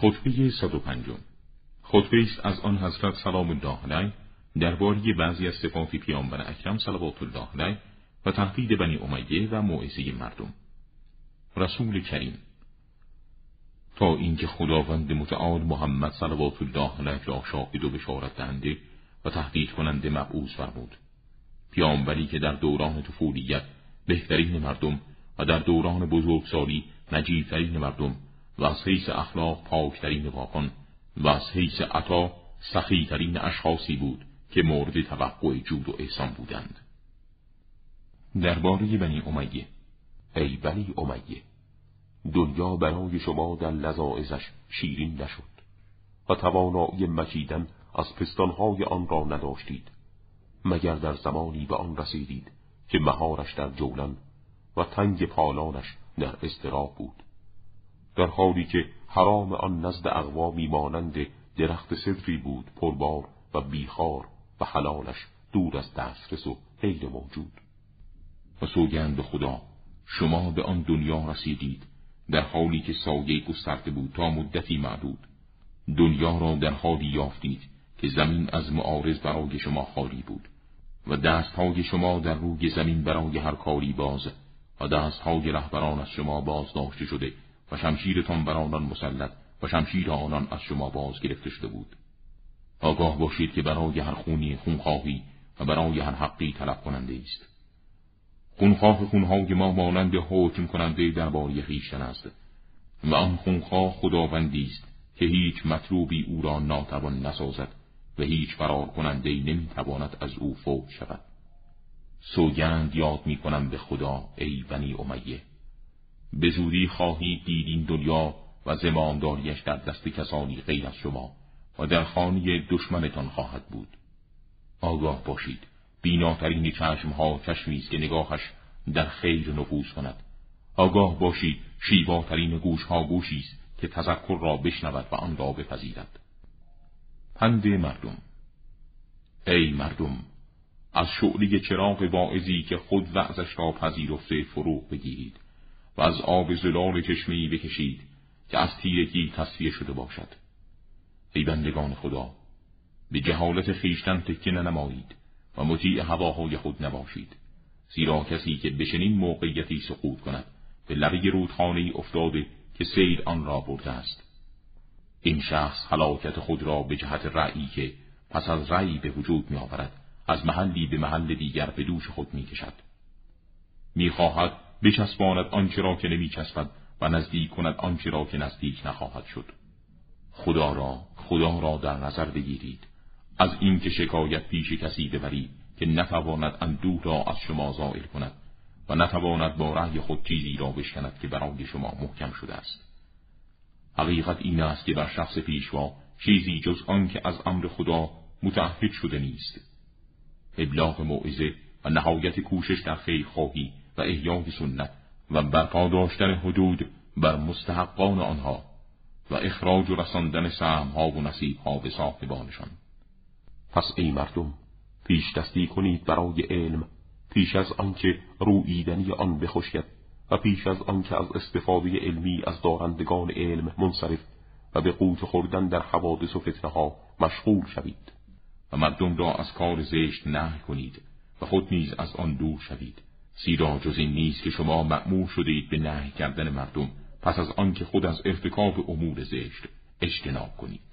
خطبه 105 خطبه است از آن حضرت سلام الله علیه درباره بعضی از صفات پیامبر اکرم صلوات الله علیه و تهدید بنی امیه و موعظه مردم. رسول کریم تا اینکه خداوند متعال محمد صلوات الله علیه را شاهد و بشارت دهنده و تهدید کننده مبعوث فرمود. پیامبری که در دوران طفولیت بهترین مردم و در دوران بزرگسالی نجیبترین مردم و از حیث اخلاق پاکترین واقعان و از حیث عطا سخیترین اشخاصی بود که مورد توقع جود و احسان بودند. درباره بنی امیه ای بنی امیه دنیا برای شما در لذاعزش شیرین نشد و توانایی مچیدن از پستانهای آن را نداشتید مگر در زمانی به آن رسیدید که مهارش در جولان و تنگ پالانش در استراب بود. در حالی که حرام آن نزد اقوامی مانند درخت صدری بود پربار و بیخار و حلالش دور از دسترس و غیر موجود. و سوگند به خدا شما به آن دنیا رسیدید در حالی که سایه گسترده بود تا مدتی معدود. دنیا را در حالی یافتید که زمین از معارض برای شما خالی بود و دستهای شما در روی زمین برای هر کاری باز و دستهای رهبران از شما باز داشته شده و شمشیرتان بر آنان مسلط و شمشیر آنان از شما باز گرفته شده بود. آگاه باشید که برای هر خونی خونخواهی و برای هر حقی طلب کننده است. خونخواه خونهای ما مانند حکم کننده درباره خویشتن است و آن خونخواه خداوندی است که هیچ مطلوبی او را ناتوان نسازد و هیچ فرار کننده نمی‌تواند از او فوت شود. سوگند یاد می‌کنم به خدا ای بنی امیه. به زودی خواهید دید این دنیا و زمامداریش در دست کسانی غیر از شما و در خانه دشمنتان خواهد بود. آگاه باشید. بیناترین چشمها چشمی است که نگاهش در خیر نفوذ کند. آگاه باشید. شیواترین گوشها گوشی است که تذکر را بشنود و آن را بپذیرد. پند مردم. ای مردم از شعله چراغ واعظی که خود وعظش را پذیرفته فروغ بگیرید. و از آب زلال چشمهای بکشید که از تیرگی تصفیه شده باشد. ای بندگان خدا به جهالت خیشتن تکه ننمایید و مطیع هواهای خود نباشید. زیرا کسی که به چنین موقعیتی سقوط کند به لبه رودخانه افتاده که سیل آن را برده است. این شخص حلاکت خود را به جهت رأیی که پس از رأی به وجود می آورد از محلی به محل دیگر به دوش خود می کشد می خواهد بچسباند آنچه را که نمی چسبد و نزدیک کند آنچه را که نزدیک نخواهد شد. خدا را خدا را در نظر بگیرید. از اینکه شکایت پیش کسی ببرید که نتواند اندوه را از شما زائل کند و نتواند با رأی خود چیزی را بشکند که برای شما محکم شده است. حقیقت این است که بر شخص پیشوا چیزی جز آنکه از امر خدا متعهد شده نیست. ابلاغ موعظه و نهایت کوشش در خیر خواهی و احیای سنت و برپا داشتن حدود بر مستحقان آنها و اخراج و رساندن سهمها و نصیبها به صاحبانشان. پس ای مردم پیش دستی کنید برای علم پیش از آنکه رویدنی آن بخشید و پیش از آنکه از استفاده علمی از دارندگان علم منصرف و به قوت خوردن در حوادث و فتنه ها مشغول شوید. و مردم را از کار زشت نه کنید و خود نیز از آن دور شوید. زیرا جز این نیست که شما مأمور شدید به نهی کردن مردم. پس از آنکه خود از ارتکاب امور زشت اجتناب کنید.